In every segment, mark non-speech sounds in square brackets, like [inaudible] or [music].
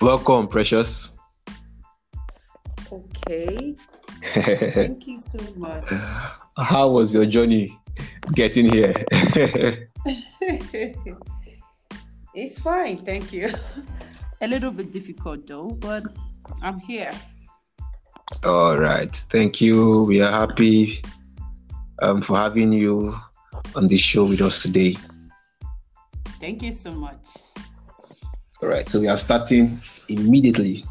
Welcome, Precious. Okay. [laughs] Thank you so much. How was your journey getting here? [laughs] it's fine, thank you. [laughs] A little bit difficult though, but I'm here. All right. Thank you. We are happy um, for having you on this show with us today. Thank you so much. All right. So we are starting immediately.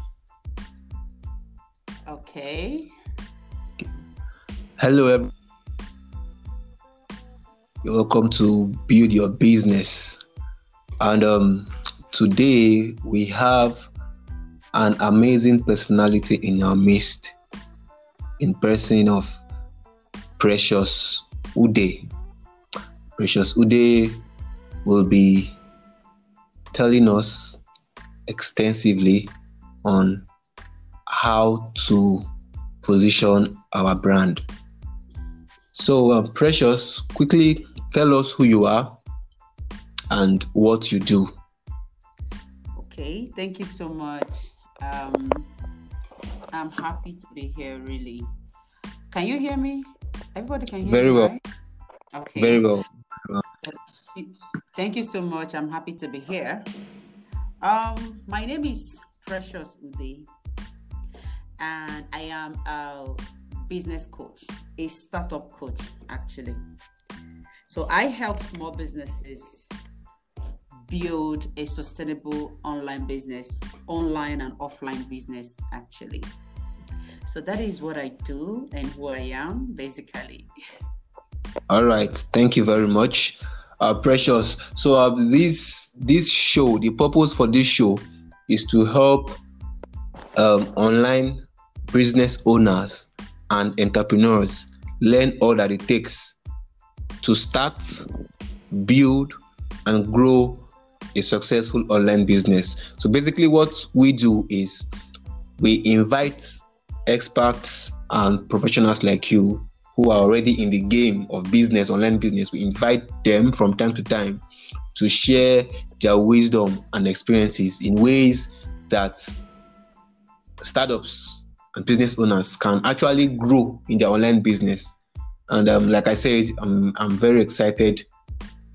Okay. Hello, everyone. You're welcome to Build Your Business. And um, today we have an amazing personality in our midst, in person of Precious Udeh. Precious Udeh will be telling us extensively on how to position our brand. So, uh, Precious, quickly tell us who you are and what you do. Okay, thank you so much. Um, I'm happy to be here, really. Can you hear me? Everybody can hear me? Very me, well. right? Okay. Very well. Thank you so much. I'm happy to be here. Um, my name is Precious Udeh, and I am a business coach, a startup coach, actually. So I help small businesses build a sustainable online business, online and offline business, actually. So that is what I do and who I am, basically. All right. Thank you very much, uh, Precious. So uh, this this show, the purpose for this show is to help um, online business owners and entrepreneurs learn all that it takes to start, build, and grow a successful online business. So basically, what we do is we invite experts and professionals like you who are already in the game of business, online business. We invite them from time to time to share their wisdom and experiences in ways that startups and business owners can actually grow in their online business. And um, like I said, I'm, I'm very excited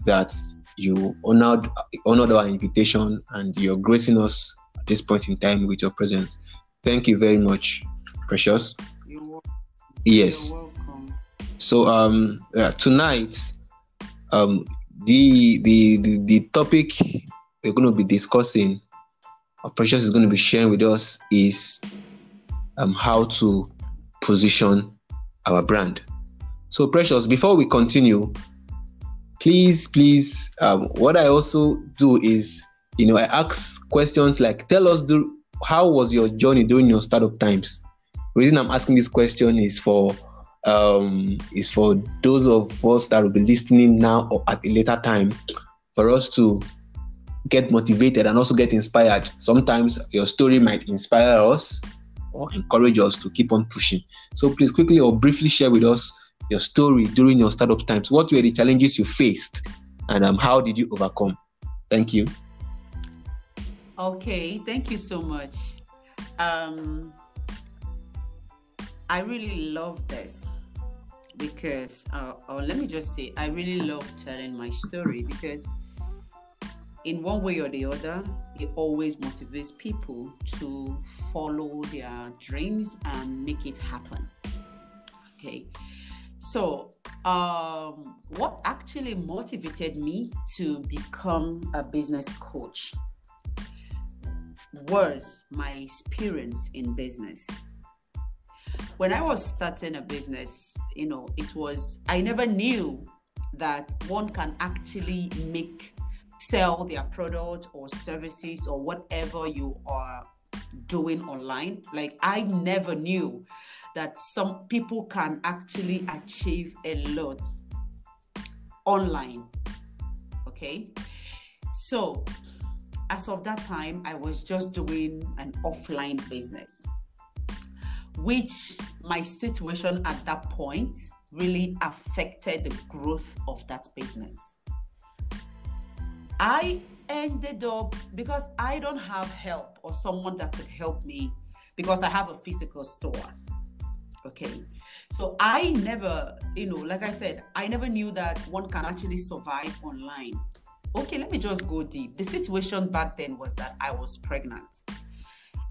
that you honored honored our invitation and you're gracing us at this point in time with your presence. Thank you very much, Precious. Yes. So um uh, tonight um the, the the the topic we're going to be discussing or Precious is going to be sharing with us is um how to position our brand. So Precious, before we continue, please please um what I also do is you know I ask questions like tell us do how was your journey during your startup times. The reason I'm asking this question is for um, is for those of us that will be listening now or at a later time for us to get motivated and also get inspired. Sometimes your story might inspire us or encourage us to keep on pushing. So please quickly or briefly share with us your story during your startup times. What were the challenges you faced and um, how did you overcome? Thank you. Okay, thank you so much. Um, I really love this because, uh, or let me just say, I really love telling my story because, in one way or the other, it always motivates people to follow their dreams and make it happen. Okay, so um, what actually motivated me to become a business coach? was my experience in business. When I was starting a business, you know, it was, I never knew that one can actually make, sell their product or services or whatever you are doing online. Like, I never knew that some people can actually achieve a lot online. Okay. So, as of that time, I was just doing an offline business, which my situation at that point really affected the growth of that business. I ended up because I don't have help or someone that could help me because I have a physical store. Okay. So I never, you know, like I said, I never knew that one can actually survive online. Okay, let me just go deep. The situation back then was that I was pregnant.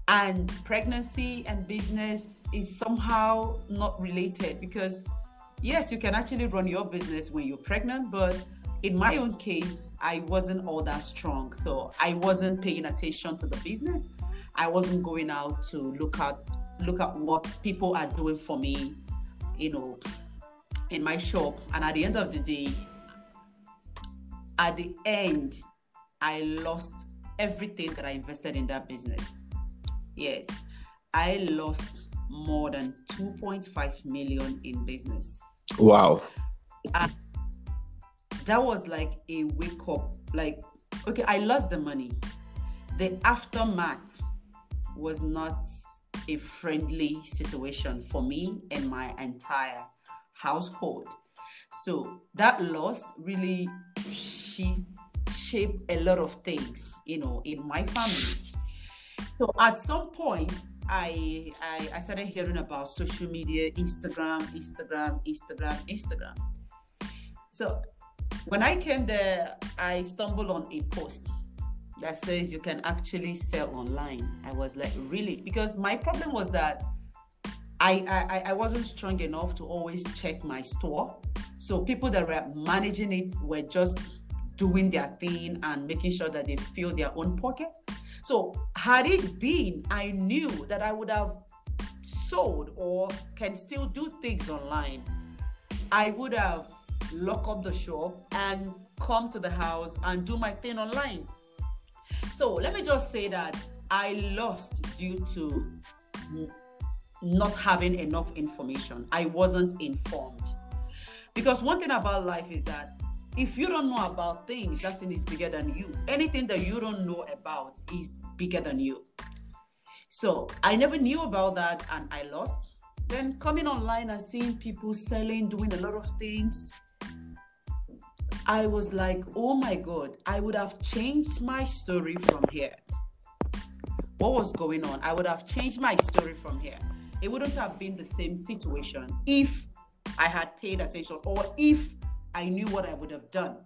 And pregnancy and business is somehow not related because, yes, you can actually run your business when you're pregnant, but in my own case, I wasn't all that strong. So I wasn't paying attention to the business. I wasn't going out to look at look at what people are doing for me, you know, in my shop. And at the end of the day, at the end, I lost everything that I invested in that business. Yes, I lost more than 2.5 million in business. Wow. And that was like a wake up. Like, okay, I lost the money. The aftermath was not a friendly situation for me and my entire household. So that loss really she shaped a lot of things, you know, in my family. So at some point, I, I I started hearing about social media, Instagram, Instagram, Instagram, Instagram. So when I came there, I stumbled on a post that says you can actually sell online. I was like, really? Because my problem was that I, I, I wasn't strong enough to always check my store. So people that were managing it were just doing their thing and making sure that they fill their own pocket. So had it been, I knew that I would have sold or can still do things online. I would have locked up the shop and come to the house and do my thing online. So let me just say that I lost due to not having enough information. I wasn't informed. Because one thing about life is that if you don't know about things, that thing is bigger than you. Anything that you don't know about is bigger than you. So I never knew about that and I lost. Then coming online and seeing people selling, doing a lot of things, I was like, oh my God, I would have changed my story from here. What was going on? I would have changed my story from here. It wouldn't have been the same situation if I had paid attention or if I knew what I would have done.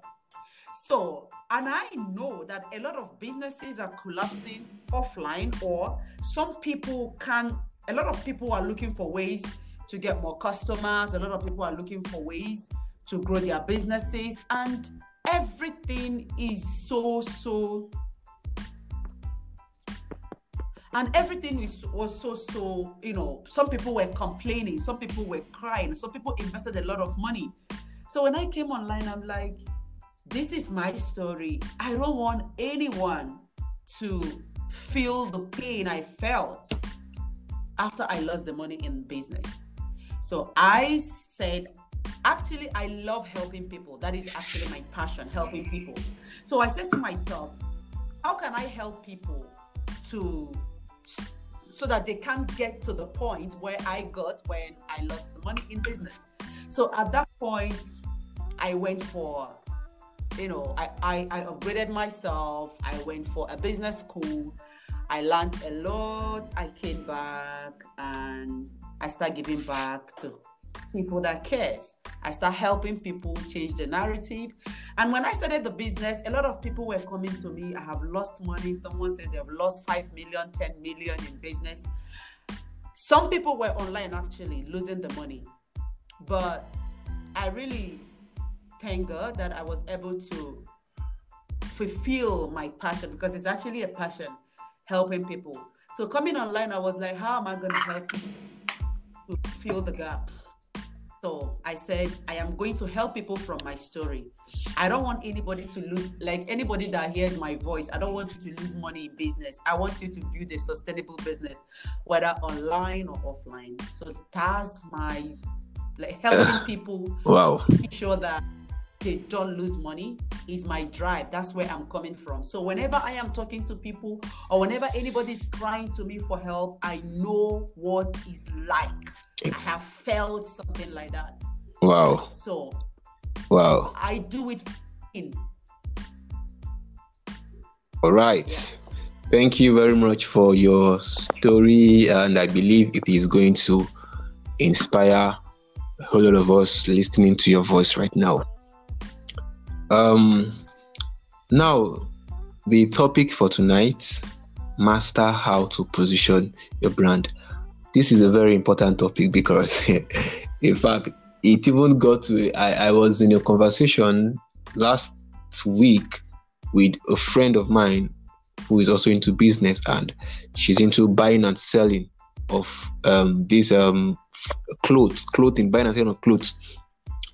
So, and I know that a lot of businesses are collapsing offline, or some people can, a lot of people are looking for ways to get more customers, a lot of people are looking for ways to grow their businesses, and everything is so, so and everything was, so so you know some people were complaining some people were crying some people invested a lot of money so when i came online i'm like this is my story. I don't want anyone to feel the pain i felt after i lost the money in business. So i said actually i love helping people. That is actually my passion helping people. So i said to myself how can i help people to so that they can't get to the point where i got when i lost the money in business? So at that point i went for you know i i, I upgraded myself i went for a business school i learned a lot i came back and i started giving back to people that cares. I start helping people change the narrative. And when I started the business, a lot of people were coming to me. I have lost money. Someone said they have lost 5 million, 10 million in business. Some people were online actually losing the money. But I really thank God that I was able to fulfill my passion because it's actually a passion helping people. So coming online, I was like, how am I going to help people to fill the gap? So I said, I am going to help people from my story. I don't want anybody to lose, like anybody that hears my voice, I don't want you to lose money in business. I want you to build a sustainable business, whether online or offline. So that's my, like helping [coughs] people. Wow. Make sure that they don't lose money is my drive. That's where I'm coming from. So whenever I am talking to people or whenever anybody is crying to me for help, I know what it's like. I have felt something like that. Wow. So wow. I do it in All right. Thank you very much for your story, and I believe it is going to inspire a whole lot of us listening to your voice right now. Um, now, the topic for tonight master how to position your brand. This is a very important topic because, [laughs] in fact, it even got to I, I was in a conversation last week with a friend of mine who is also into business and she's into buying and selling of um, these um, clothes, clothing, buying and selling of clothes.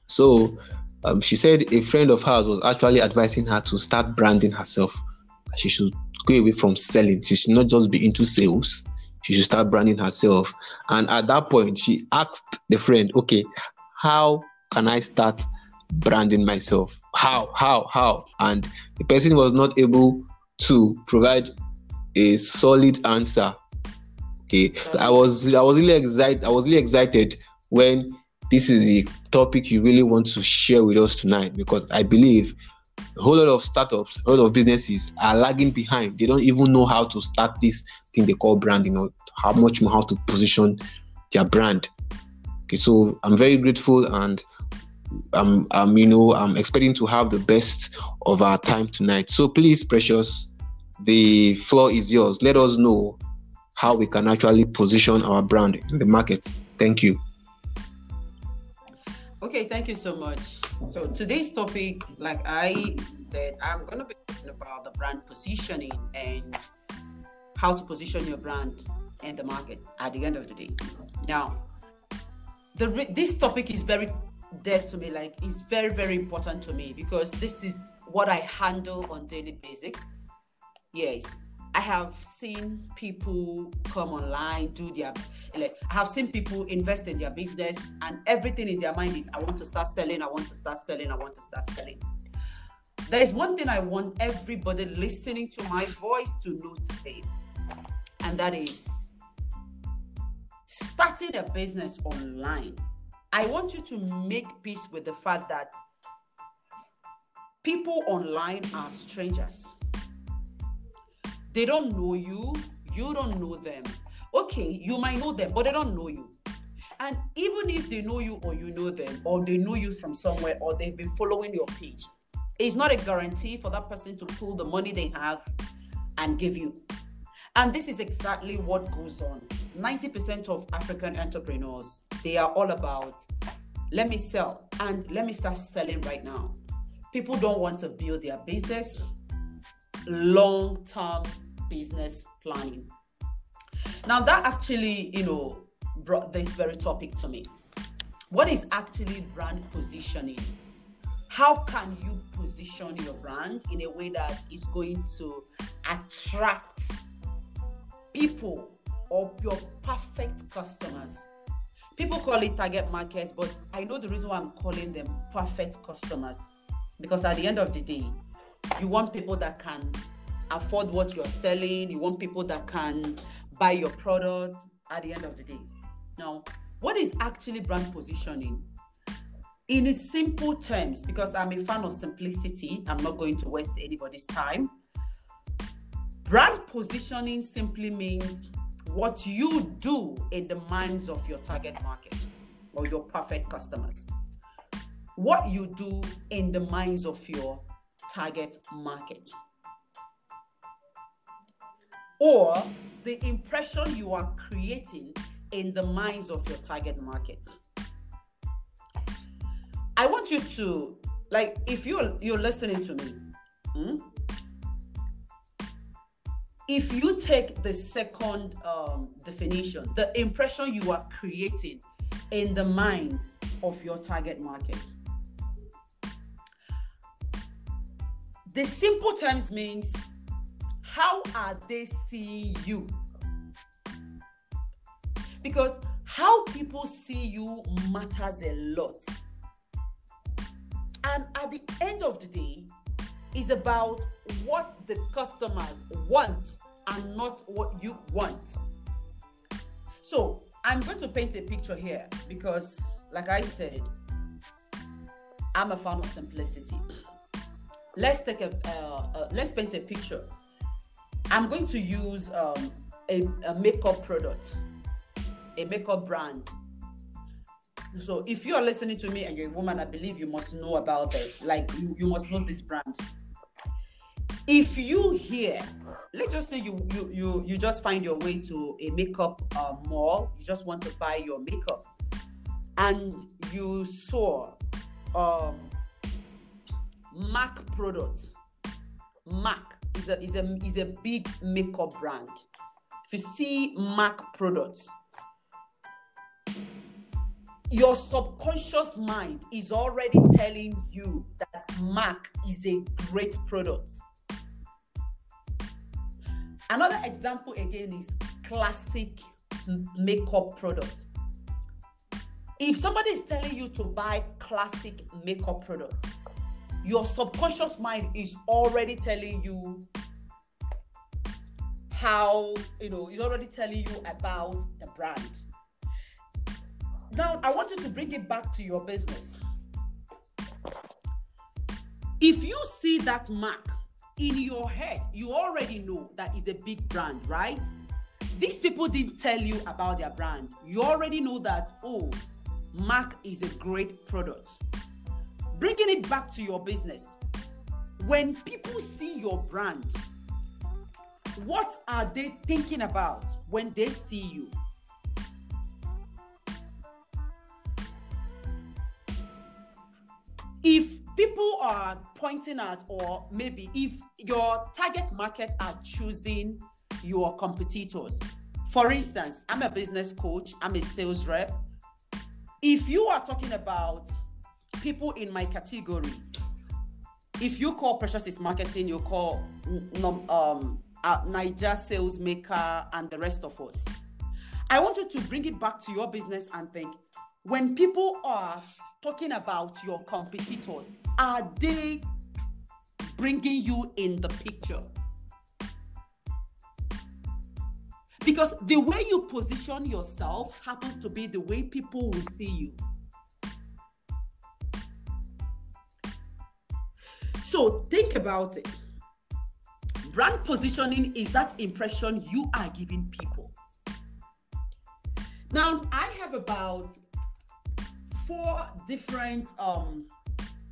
So um, she said a friend of hers was actually advising her to start branding herself. She should go away from selling. She should not just be into sales. She should start branding herself. And at that point, she asked the friend, okay, how can I start branding myself? How, how, how? And the person was not able to provide a solid answer. Okay, I was I was really excited. I was really excited when this is the topic you really want to share with us tonight because I believe a whole lot of startups, a lot of businesses are lagging behind. They don't even know how to start this thing they call branding or how much more how to position their brand. Okay, so I'm very grateful and I'm, I'm you know I'm expecting to have the best of our time tonight. So please, precious, the floor is yours. Let us know how we can actually position our brand in the market. Thank you. Okay, thank you so mm. much. So today's topic, like I said, I'm gonna be talking about the brand positioning and how to position your brand in the market at the end of the day. Now, the this topic is very dear to me like it's very very important to me because this is what i handle on daily basis yes i have seen people come online do their like i have seen people invest in their business and everything in their mind is i want to start selling i want to start selling i want to start selling there is one thing i want everybody listening to my voice to know today and that is starting a business online I want you to make peace with the fact that people online are strangers. They don't know you, you don't know them. Okay, you might know them, but they don't know you. And even if they know you or you know them, or they know you from somewhere, or they've been following your page, it's not a guarantee for that person to pull the money they have and give you. And this is exactly what goes on. 90% of African entrepreneurs, they are all about let me sell and let me start selling right now. People don't want to build their business, long term business planning. Now, that actually, you know, brought this very topic to me. What is actually brand positioning? How can you position your brand in a way that is going to attract people or your perfect customers. People call it target market, but I know the reason why I'm calling them perfect customers because at the end of the day, you want people that can afford what you're selling, you want people that can buy your product at the end of the day. Now, what is actually brand positioning? In simple terms, because I'm a fan of simplicity, I'm not going to waste anybody's time. Brand positioning simply means what you do in the minds of your target market or your perfect customers. What you do in the minds of your target market. Or the impression you are creating in the minds of your target market. I want you to, like, if you're you're listening to me, hmm, if you take the second um, definition, the impression you are creating in the minds of your target market, the simple terms means how are they seeing you? Because how people see you matters a lot. And at the end of the day, is about what the customers want and not what you want. So I'm going to paint a picture here because, like I said, I'm a fan of simplicity. Let's take a uh, uh, let's paint a picture. I'm going to use um, a, a makeup product, a makeup brand. So if you are listening to me and you're a woman, I believe you must know about this. Like you, you must know this brand. If you hear, let's just say you you you you just find your way to a makeup uh, mall, you just want to buy your makeup, and you saw um, MAC products. MAC is a is a is a big makeup brand. If you see MAC products, your subconscious mind is already telling you that MAC is a great product. Another example again is classic makeup product. If somebody is telling you to buy classic makeup product, your subconscious mind is already telling you how, you know, it's already telling you about the brand. Now, I want you to bring it back to your business. If you see that mark in your head, you already know that is a big brand, right? These people didn't tell you about their brand. You already know that, oh, Mac is a great product. Bringing it back to your business. When people see your brand, what are they thinking about when they see you? If people are pointing at, or maybe if your target market are choosing your competitors, for instance, I'm a business coach, I'm a sales rep. If you are talking about people in my category, if you call Precious is Marketing, you call um, Niger Sales Maker, and the rest of us. I want you to bring it back to your business and think when people are talking about your competitors, are they bringing you in the picture? Because the way you position yourself happens to be the way people will see you. So think about it. Brand positioning is that impression you are giving people. Now, I have about four different um,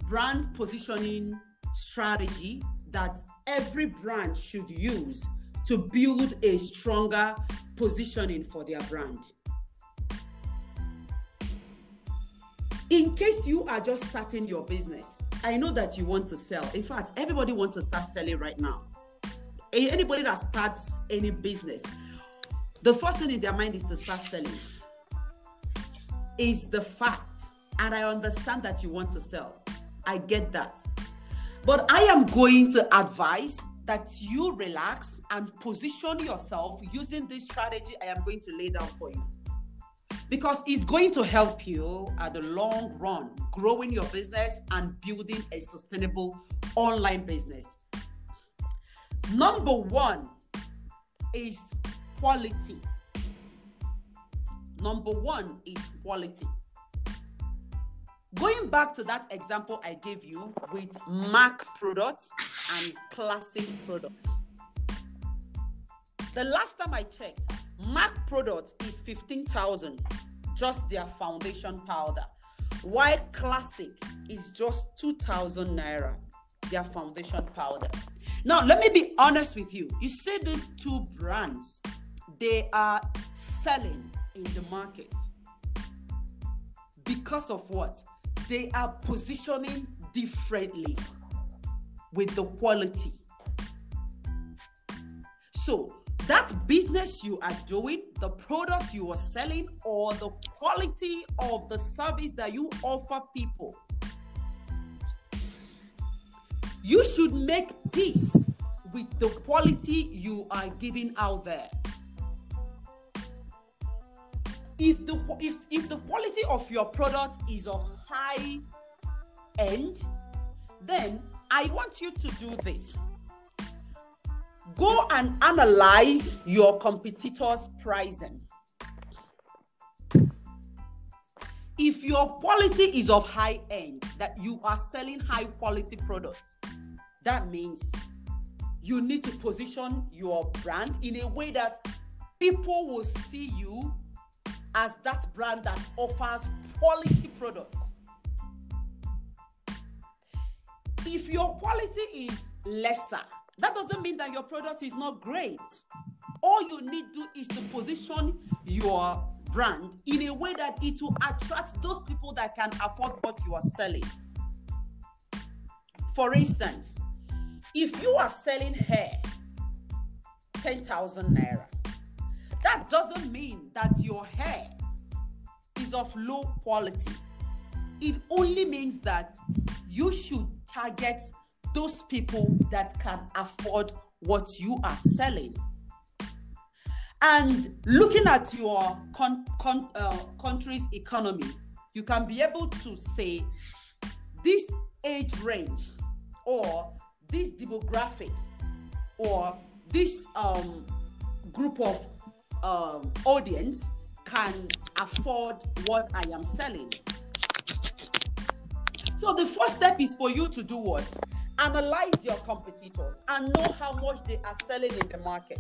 brand positioning strategy that every brand should use to build a stronger positioning for their brand. In case you are just starting your business, I know that you want to sell. In fact, everybody wants to start selling right now. Anybody that starts any business, the first thing in their mind is to start selling. Is the fact and I understand that you want to sell. I get that. But I am going to advise that you relax and position yourself using this strategy I am going to lay down for you. Because it's going to help you at the long run, growing your business and building a sustainable online business. Number one is quality. Number one is quality. Going back to that example I gave you with Mac products and classic products. The last time I checked, Mac product is 15,000, just their foundation powder. While classic is just 2,000 naira, their foundation powder. Now, let me be honest with you. You see these two brands, they are selling in the market. Because of what? they are positioning differently with the quality. So, that business you are doing, the product you are selling, or the quality of the service that you offer people, you should make peace with the quality you are giving out there. If the if if the quality of your product is of high end then i want you to do this go and analyze your competitors pricing if your quality is of high end that you are selling high quality products that means you need to position your brand in a way that people will see you as that brand that offers quality products. If your quality is lesser, that doesn't mean that your product is not great. All you need to do is to position your brand in a way that it will attract those people that can afford what you are selling. For instance, if you are selling hair 10,000 naira, that doesn't mean that your hair is of low quality. It only means that you should target those people that can afford what you are selling. And looking at your con- con- uh, country's economy, you can be able to say this age range or these demographics or this um, group of um, audience can afford what I am selling. So the first step is for you to do what? Analyze your competitors and know how much they are selling in the market.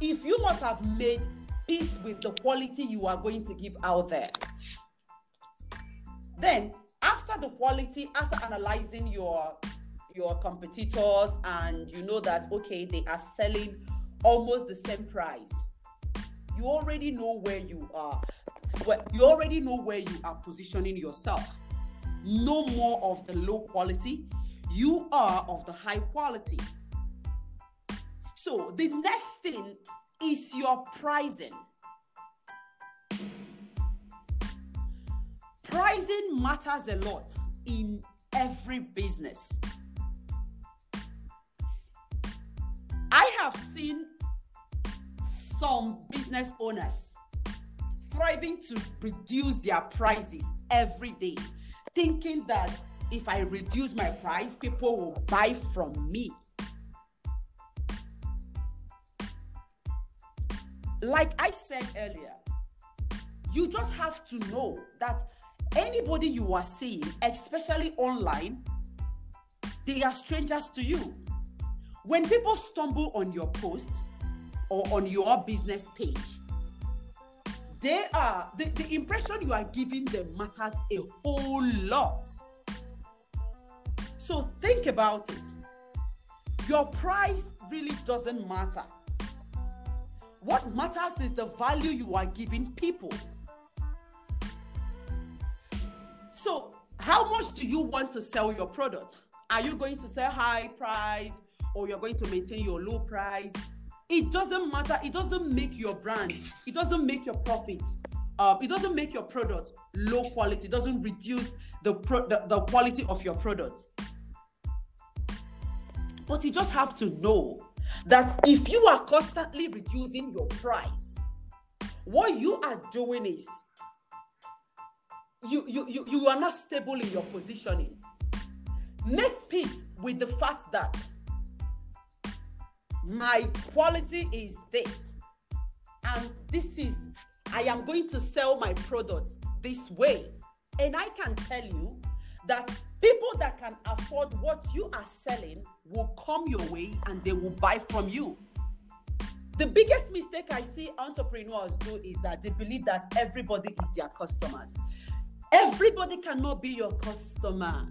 If you must have made peace with the quality you are going to give out there, then after the quality, after analyzing your your competitors and you know that okay, they are selling almost the same price, you already know where you are. You already know where you are positioning yourself. No more of the low quality, you are of the high quality. So the next thing is your pricing. Pricing matters a lot in every business. I have seen some business owners thriving to reduce their prices every day, thinking that if I reduce my price, people will buy from me. Like I said earlier, you just have to know that anybody you are seeing, especially online, they are strangers to you. When people stumble on your post or on your business page, they are the, the impression you are giving them matters a whole lot. So think about it. Your price really doesn't matter. What matters is the value you are giving people. So, how much do you want to sell your product? Are you going to sell high price or you're going to maintain your low price? It doesn't matter. It doesn't make your brand. It doesn't make your profit. Um, it doesn't make your product low quality. It doesn't reduce the, pro- the, the quality of your product. But you just have to know that if you are constantly reducing your price, what you are doing is you, you, you, you are not stable in your positioning. Make peace with the fact that my quality is this, and this is, I am going to sell my product this way. And I can tell you that people that can afford what you are selling will come your way and they will buy from you. The biggest mistake I see entrepreneurs do is that they believe that everybody is their customers. Everybody cannot be your customer.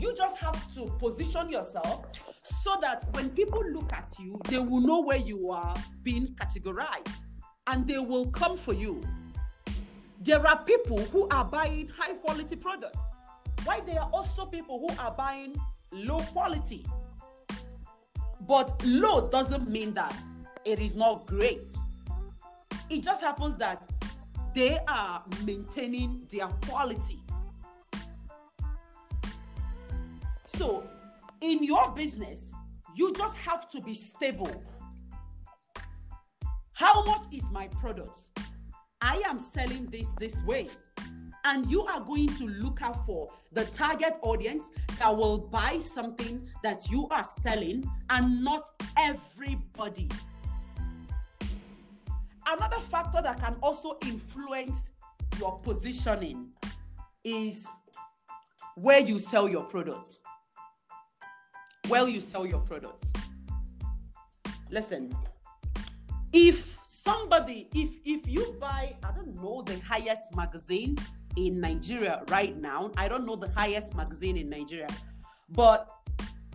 You just have to position yourself so that when people look at you, they will know where you are being categorized and they will come for you. There are people who are buying high quality products, Why there are also people who are buying low quality. But low doesn't mean that it is not great. It just happens that they are maintaining their quality. So, in your business, you just have to be stable. How much is my product? I am selling this this way. And you are going to look out for the target audience that will buy something that you are selling and not everybody another factor that can also influence your positioning is where you sell your products. Where you sell your product. Listen, if somebody, if if you buy, I don't know, the highest magazine in Nigeria right now, I don't know the highest magazine in Nigeria, but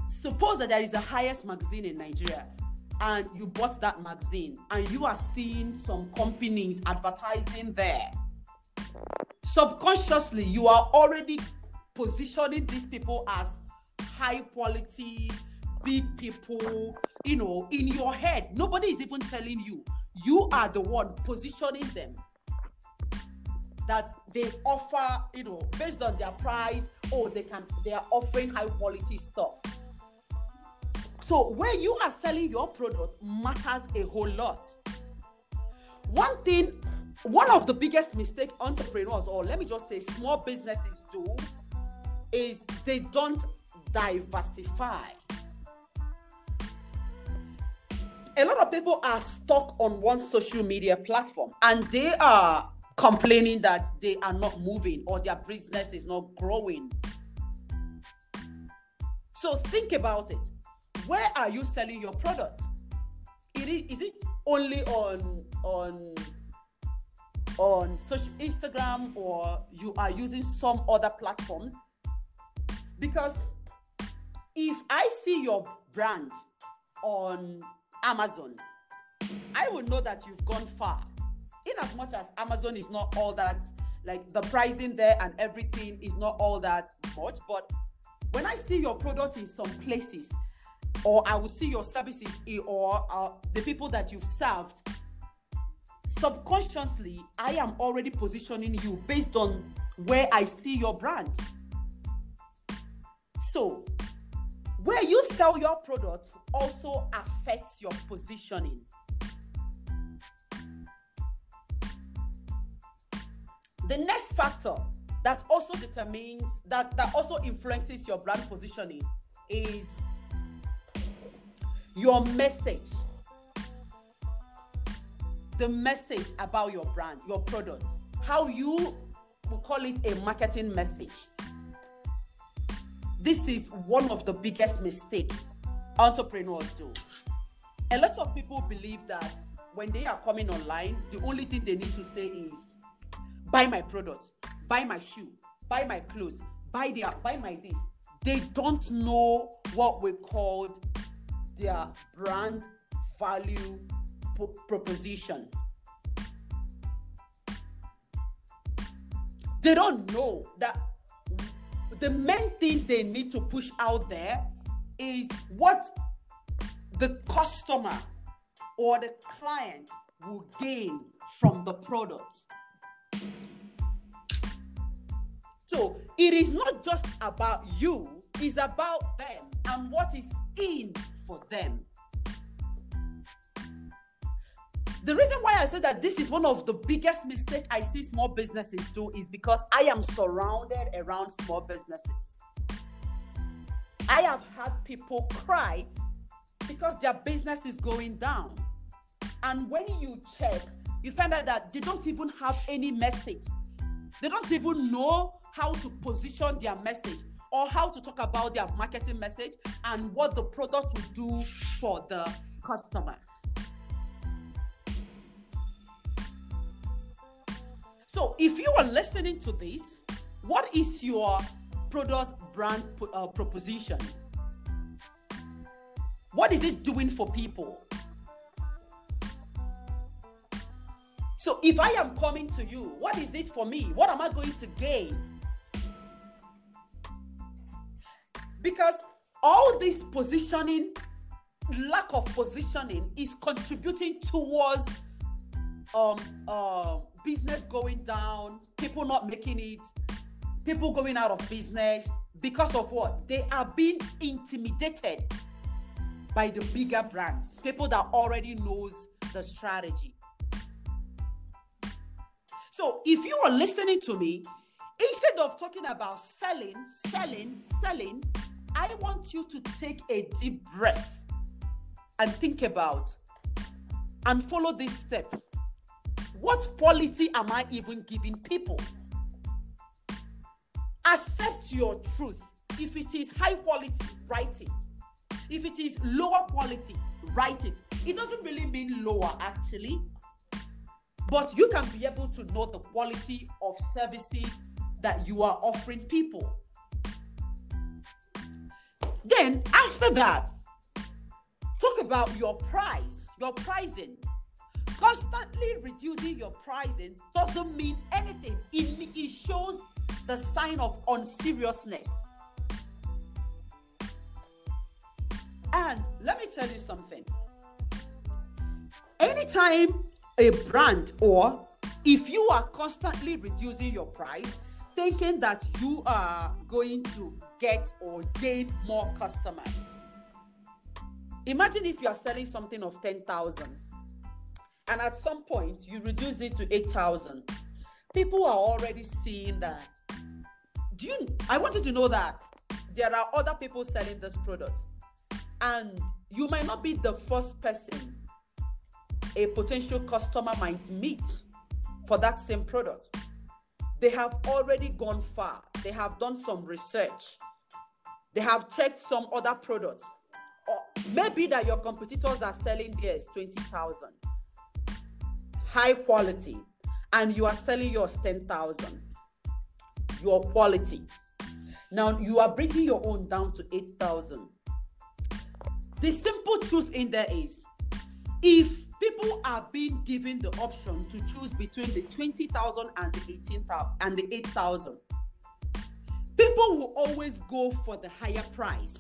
suppose that there is a highest magazine in Nigeria and you bought that magazine and you are seeing some companies advertising there subconsciously you are already positioning these people as high quality big people you know in your head. Nobody is even telling you. You are the one positioning them. That they offer you know based on their price oh they can they are offering high quality stuff. So where you are selling your product matters a whole lot. One thing, one of the biggest mistake entrepreneurs, or let me just say small businesses do, is they don't diversify. A lot of people are stuck on one social media platform and they are complaining that they are not moving or their business is not growing. So think about it where are you selling your product? Is it only on on on social Instagram or you are using some other platforms? Because if I see your brand on Amazon, I will know that you've gone far. In as much as Amazon is not all that, like the pricing there and everything is not all that much, but when I see your product in some places, or I will see your services or uh, the people that you've served, subconsciously, I am already positioning you based on where I see your brand. So, where you sell your product also affects your positioning. The next factor that also determines that that also influences your brand positioning is your message the message about your brand your product how you will call it a marketing message this is one of the biggest mistakes entrepreneurs do a lot of people believe that when they are coming online the only thing they need to say is buy my product buy my shoe buy my clothes buy their buy my this they don't know what we call their brand value p- proposition. They don't know that the main thing they need to push out there is what the customer or the client will gain from the product. So it is not just about you, it's about them and what is in for them. The reason why I said that this is one of the biggest mistakes I see small businesses do is because I am surrounded around small businesses. I have had people cry because their business is going down. And when you check, you find out that they don't even have any message. They don't even know how to position their message or how to talk about their marketing message and what the product will do for the customer. So, if you are listening to this, what is your product brand uh, proposition? What is it doing for people? So, if I am coming to you, what is it for me? What am I going to gain? because all this positioning lack of positioning is contributing towards um, uh, business going down people not making it people going out of business because of what they are being intimidated by the bigger brands people that already knows the strategy so if you are listening to me instead of talking about selling selling selling I want you to take a deep breath and think about and follow this step. What quality am I even giving people? Accept your truth. If it is high quality, write it. If it is lower quality, write it. It doesn't really mean lower actually, but you can be able to know the quality of services that you are offering people. Then, after that, talk about your price, your pricing. Constantly reducing your pricing doesn't mean anything, it, it shows the sign of unseriousness. And let me tell you something. Anytime a brand or if you are constantly reducing your price, thinking that you are going to get or gain more customers. Imagine if you are selling something of 10,000 and at some point you reduce it to 8,000. People are already seeing that. Do you I want you to know that there are other people selling this product and you might not be the first person a potential customer might meet for that same product. They have already gone far. They have done some research. They have checked some other products. Or maybe that your competitors are selling theirs 20,000. High quality. And you are selling yours 10,000. Your quality. Now you are bringing your own down to 8,000. The simple truth in there is if people are being given the option to choose between the 20,000 and the 18,000 and the 8,000. People will always go for the higher price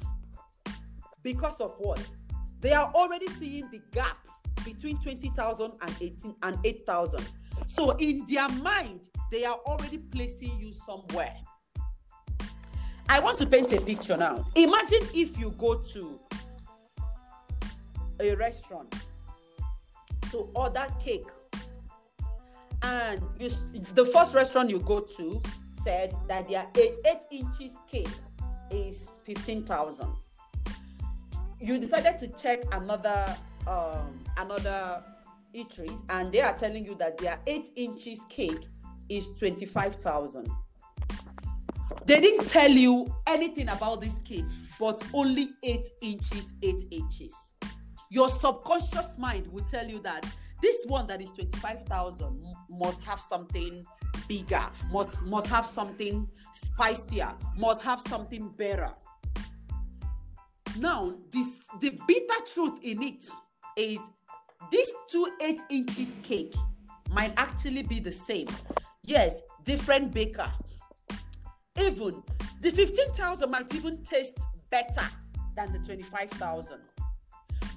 because of what? They are already seeing the gap between 20,000 and 18 and 8,000. So in their mind, they are already placing you somewhere. I want to paint a picture now. Imagine if you go to a restaurant to order cake and you the first restaurant you go to said that their eight, eight inches cake is 15,000 you decided to check another um, another eateries and they are telling you that their eight inches cake is 25,000 they didn't tell you anything about this cake but only eight inches eight inches your subconscious mind will tell you that this one that is 25,000 must have something bigger, must must have something spicier, must have something better. Now, this the bitter truth in it is this two eight inches cake might actually be the same. Yes, different baker. Even the 15,000 might even taste better than the 25,000.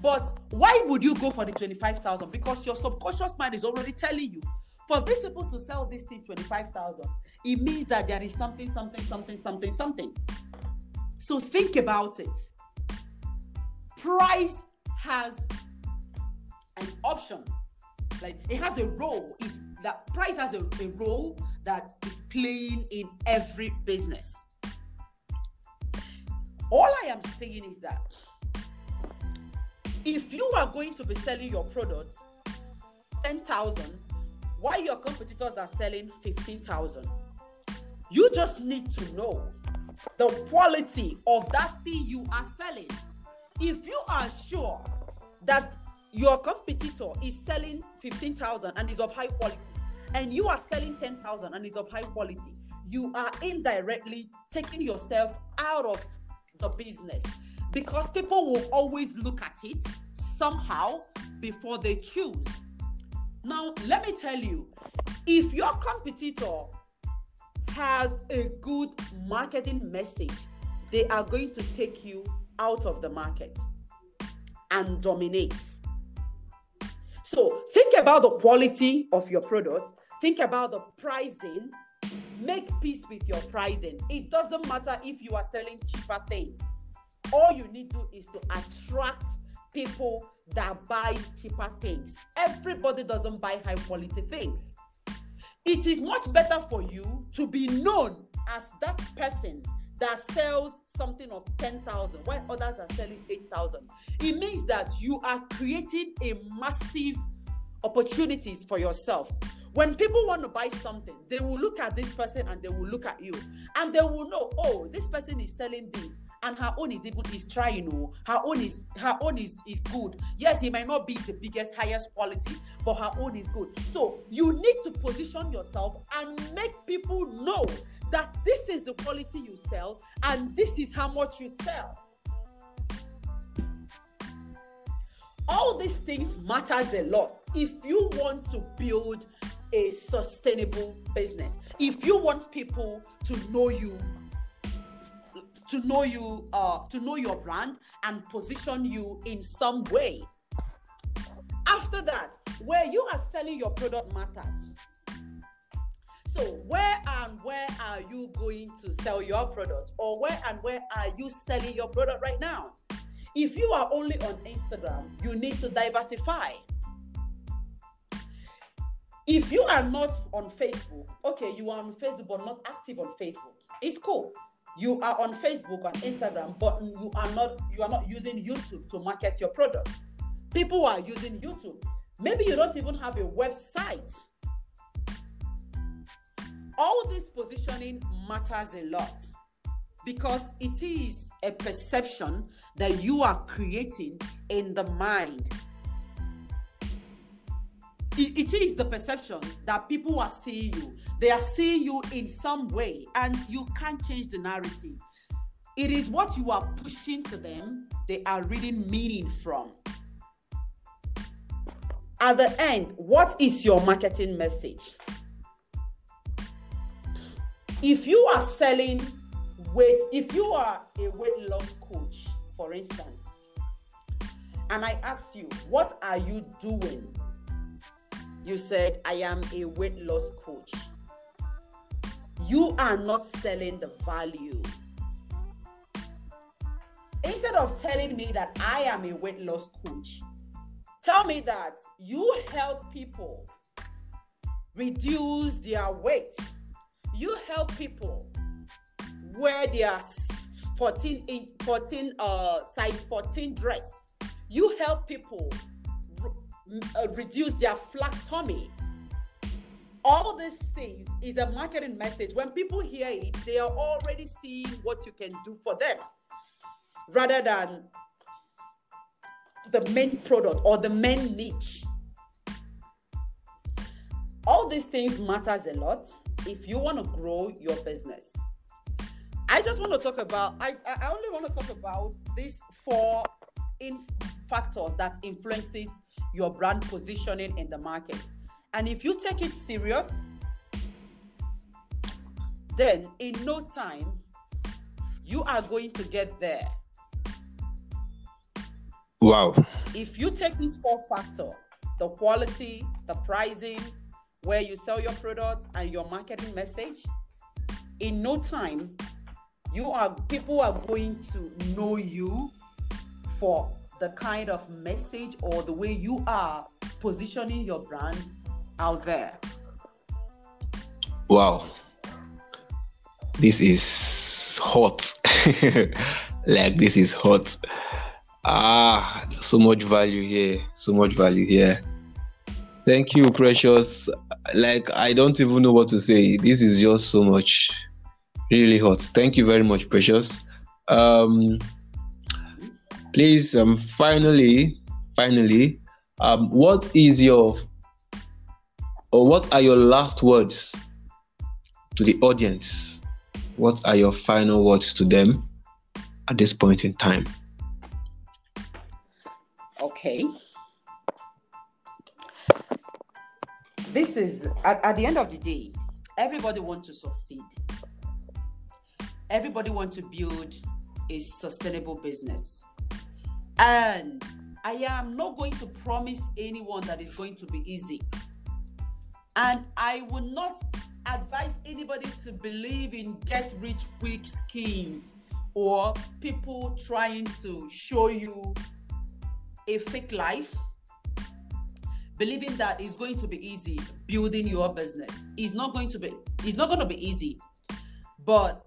But why would you go for the 25,000? Because your subconscious mind is already telling you for these people to sell this thing 25,000, it means that there is something, something, something, something, something. So think about it. Price has an option, like it has a role. Is that price has a, a role that is playing in every business. All I am saying is that if you are going to be selling your product 10,000 while your competitors are selling 15,000 you just need to know the quality of that thing you are selling if you are sure that your competitor is selling 15,000 and is of high quality and you are selling 10,000 and is of high quality you are indirectly taking yourself out of the business because people will always look at it somehow before they choose. Now, let me tell you if your competitor has a good marketing message, they are going to take you out of the market and dominate. So, think about the quality of your product, think about the pricing, make peace with your pricing. It doesn't matter if you are selling cheaper things all you need to do is to attract people that buys cheaper things. Everybody doesn't buy high quality things. It is much better for you to be known as that person that sells something of 10,000 while others are selling 8,000. It means that you are creating a massive opportunities for yourself. When people want to buy something, they will look at this person and they will look at you and they will know, oh, this person is selling this and her own is even is trying oh her own is her own is is good yes it might not be the biggest highest quality but her own is good so you need to position yourself and make people know that this is the quality you sell and this is how much you sell. All these things matters a lot. If you want to build a sustainable business if you want people to know you to know you uh, to know your brand and position you in some way. After that where you are selling your product matters so where and where are you going to sell your product? Or where and where are you selling your product right now? If you are only on instagram you need to diversify. If you are not on facebook okay you are on facebook but not active on facebook it's cool. You are on facebook and instagram but you are not you are not using youtube to market your product. People are using youtube maybe you don't even have a website all this positioning matters a lot because it is a perception that you are creating in the mind it is the perception that people are seeing you. They are seeing you in some way, and you can't change the narrative. It is what you are pushing to them, they are reading meaning from. At the end, what is your marketing message? If you are selling weight, if you are a weight loss coach, for instance, and I ask you, what are you doing you said, I am a weight loss coach. You are not selling the value. Instead of telling me that I am a weight loss coach, tell me that you help people reduce their weight. You help people wear their 14 14 uh size 14 dress. You help people uh, reduce their flat tummy. All these things is a marketing message. When people hear it, they are already seeing what you can do for them rather than the main product or the main niche. All these things matters a lot if you want to grow your business. I just want to talk about I, I only want to talk about these four in factors that influences your brand positioning in the market. And if you take it serious, then in no time, you are going to get there. Wow. If you take these four factors the quality, the pricing, where you sell your product, and your marketing message in no time, you are people are going to know you for the kind of message or the way you are positioning your brand out there. Wow. This is hot. [laughs] like this is hot. Ah, so much value here. So much value here. Thank you, Precious. Like I don't even know what to say. This is just so much really hot. Thank you very much, Precious. Um please um finally finally um what is your or what are your last words to the audience what are your final words to them at this point in time okay this is at, at the end of the day everybody wants to succeed. Everybody wants to build a sustainable business. And I am not going to promise anyone that it's going to be easy. And I will not advise anybody to believe in get rich quick schemes or people trying to show you a fake life believing that it's going to be easy building your business it's not going to be it's not going to be easy but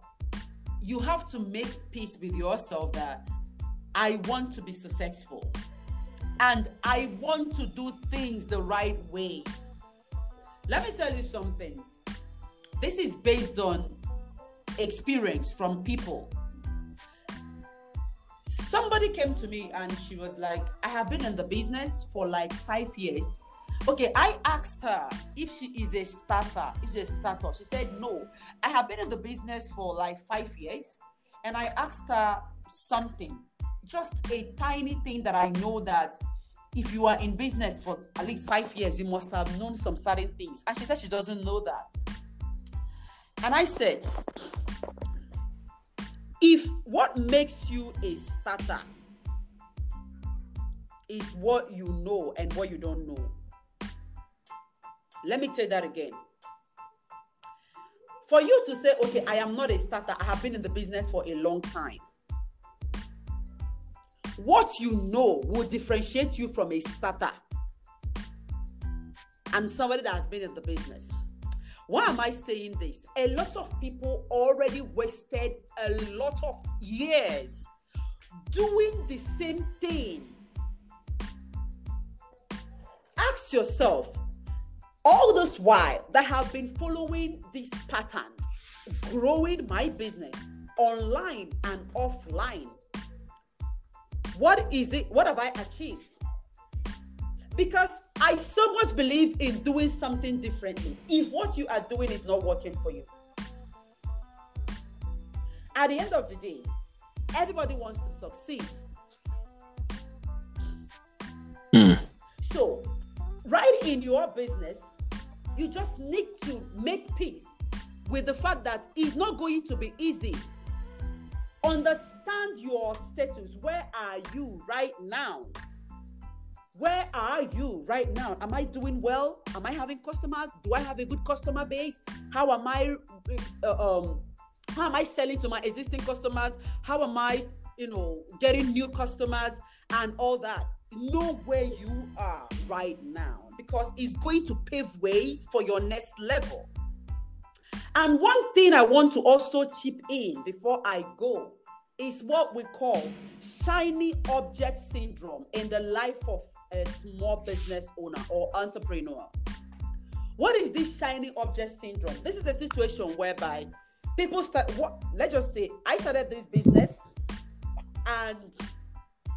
you have to make peace with yourself that I want to be successful and I want to do things the right way. Let me tell you something. This is based on experience from people. Somebody came to me and she was like, I have been in the business for like five years. Okay, I asked her if she is a starter, is a starter. She said, No, I have been in the business for like five years. And I asked her something, just a tiny thing that I know that if you are in business for at least five years, you must have known some certain things. And she said she doesn't know that. And I said, if what makes you a starter is what you know and what you don't know. Let me tell that again. For you to say, okay, I am not a starter, I have been in the business for a long time. What you know will differentiate you from a starter and somebody that has been in the business. Why am I saying this? A lot of people already wasted a lot of years doing the same thing. Ask yourself, all this while that have been following this pattern, growing my business online and offline, what is it? What have I achieved? Because I so much believe in doing something differently. If what you are doing is not working for you, at the end of the day, everybody wants to succeed. Hmm. So, right in your business, you just need to make peace with the fact that it's not going to be easy. Understand your status. Where are you right now? Where are you right now? Am I doing well? Am I having customers? Do I have a good customer base? How am I uh, um how am I selling to my existing customers? How am I, you know, getting new customers and all that? Know where you are right now because it's going to pave way for your next level. And one thing I want to also chip in before I go is what we call shiny object syndrome in the life of a small business owner or entrepreneur. What is this shiny object syndrome? This is a situation whereby people start what let's just say I started this business and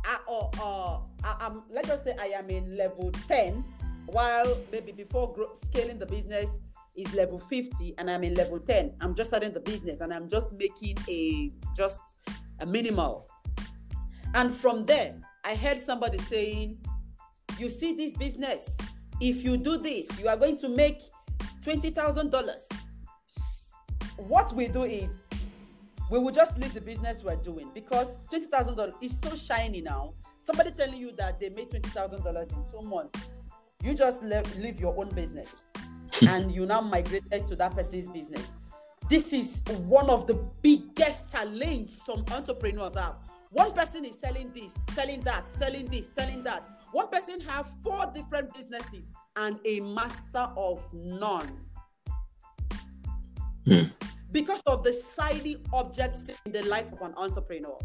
I, uh, uh, I, am let's just say I am in level 10 while maybe before grow, scaling the business is level 50 and I'm in level 10. I'm just starting the business and I'm just making a just a minimal. And from there, I heard somebody saying, you see this business, if you do this, you are going to make $20,000. What we do is we will just leave the business we're doing because $20,000 is so shiny now. Somebody telling you that they made $20,000 in two months, you just leave your own business [laughs] and you now migrated to that person's business. This is one of the biggest challenge some entrepreneurs have. One person is selling this, selling that, selling this, selling that one person have four different businesses and a master of none. Hmm. Because of the shiny objects in the life of an entrepreneur.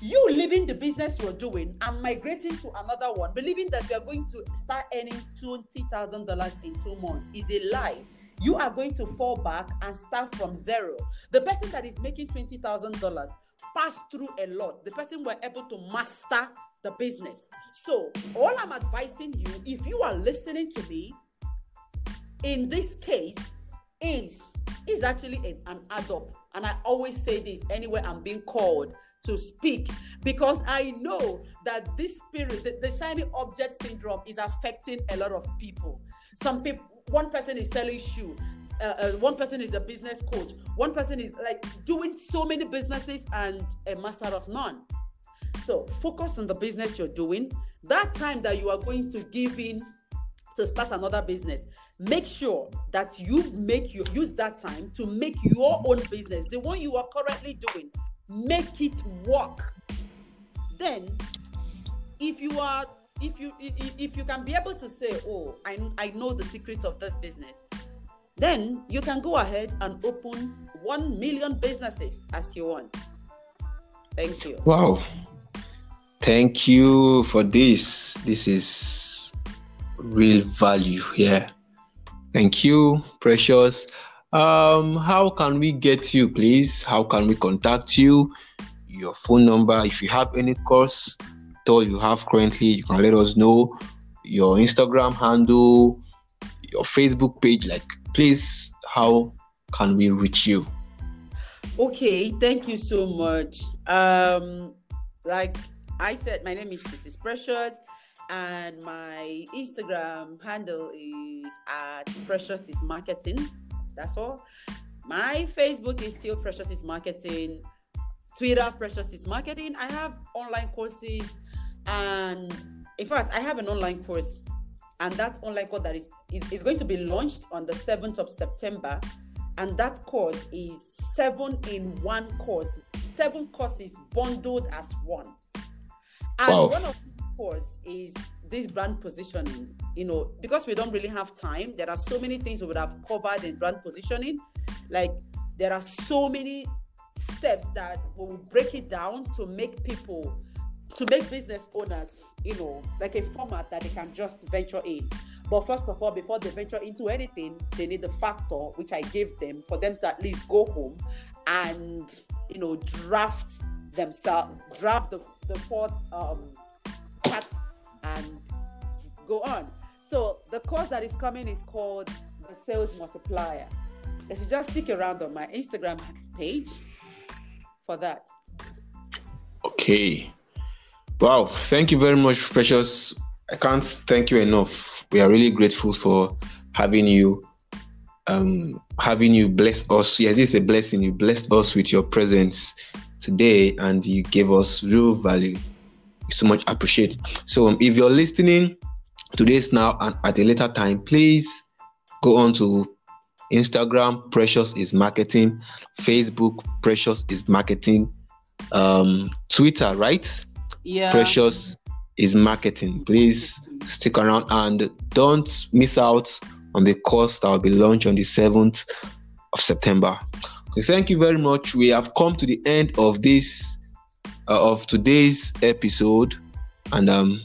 You leaving the business you're doing and migrating to another one, believing that you're going to start earning $20,000 in two months is a lie you are going to fall back and start from zero. The person that is making $20,000 passed through a lot. The person were able to master the business. So, all I'm advising you, if you are listening to me, in this case, is is actually an, an. And I always say this anywhere I'm being called to speak because I know that this spirit, the, the shiny object syndrome, is affecting a lot of people. Some people, one person is selling shoe, uh, uh, one person is a business coach, one person is like doing so many businesses and a master of none. So focus on the business you're doing. That time that you are going to give in to start another business, make sure that you make you use that time to make your own business, the one you are currently doing, make it work. Then, if you are if you if you can be able to say, oh, I I know the secrets of this business, then you can go ahead and open one million businesses as you want. Thank you. Wow. Thank you for this. This is real value here. Thank you, Precious. Um, how can we get you, please? How can we contact you? your phone number. If you have any course all you have currently, you can let us know your Instagram handle, your Facebook page. Like, please, how can we reach you? Okay, thank you so much. Um, like I said, my name is Mrs. Precious, and my Instagram handle is at Precious is Marketing. That's all. My Facebook is still Precious is Marketing. Twitter, Precious is Marketing. I have online courses, and in fact, I have an online course, and that online course that is, is, is going to be launched on the 7th of September. And that course is seven in one course, seven courses bundled as one. And wow. one of the course is this brand positioning. You know, because we don't really have time, there are so many things we would have covered in brand positioning. Like there are so many steps that we will break it down to make people to make business owners, you know, like a format that they can just venture in. But first of all, before they venture into anything, they need the factor which I gave them for them to at least go home and you know draft themselves, draft the the fourth um part and go on. So the course that is coming is called the Sales Multiplier. If you should just stick around on my Instagram page for that. Okay. Wow, thank you very much, Precious. I can't thank you enough. We are really grateful for having you, um, having you bless us. Yes, this is a blessing. You blessed us with your presence today, and you gave us real value. We so much appreciate. So, um, if you're listening to this now and at a later time, please go on to Instagram. Precious is marketing. Facebook. Precious is marketing. Um, Twitter, right? yeah. Precious is marketing. Please stick around and don't miss out on the course that will be launched on the 7th of September. Thank you very much. We have come to the end of this uh, of today's episode, and um,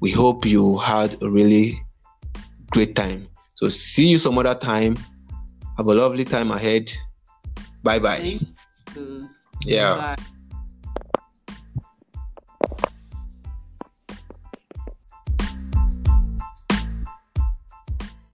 we hope you had a really great time. So see you some other time. Have a lovely time ahead. Bye bye. Yeah. Bye.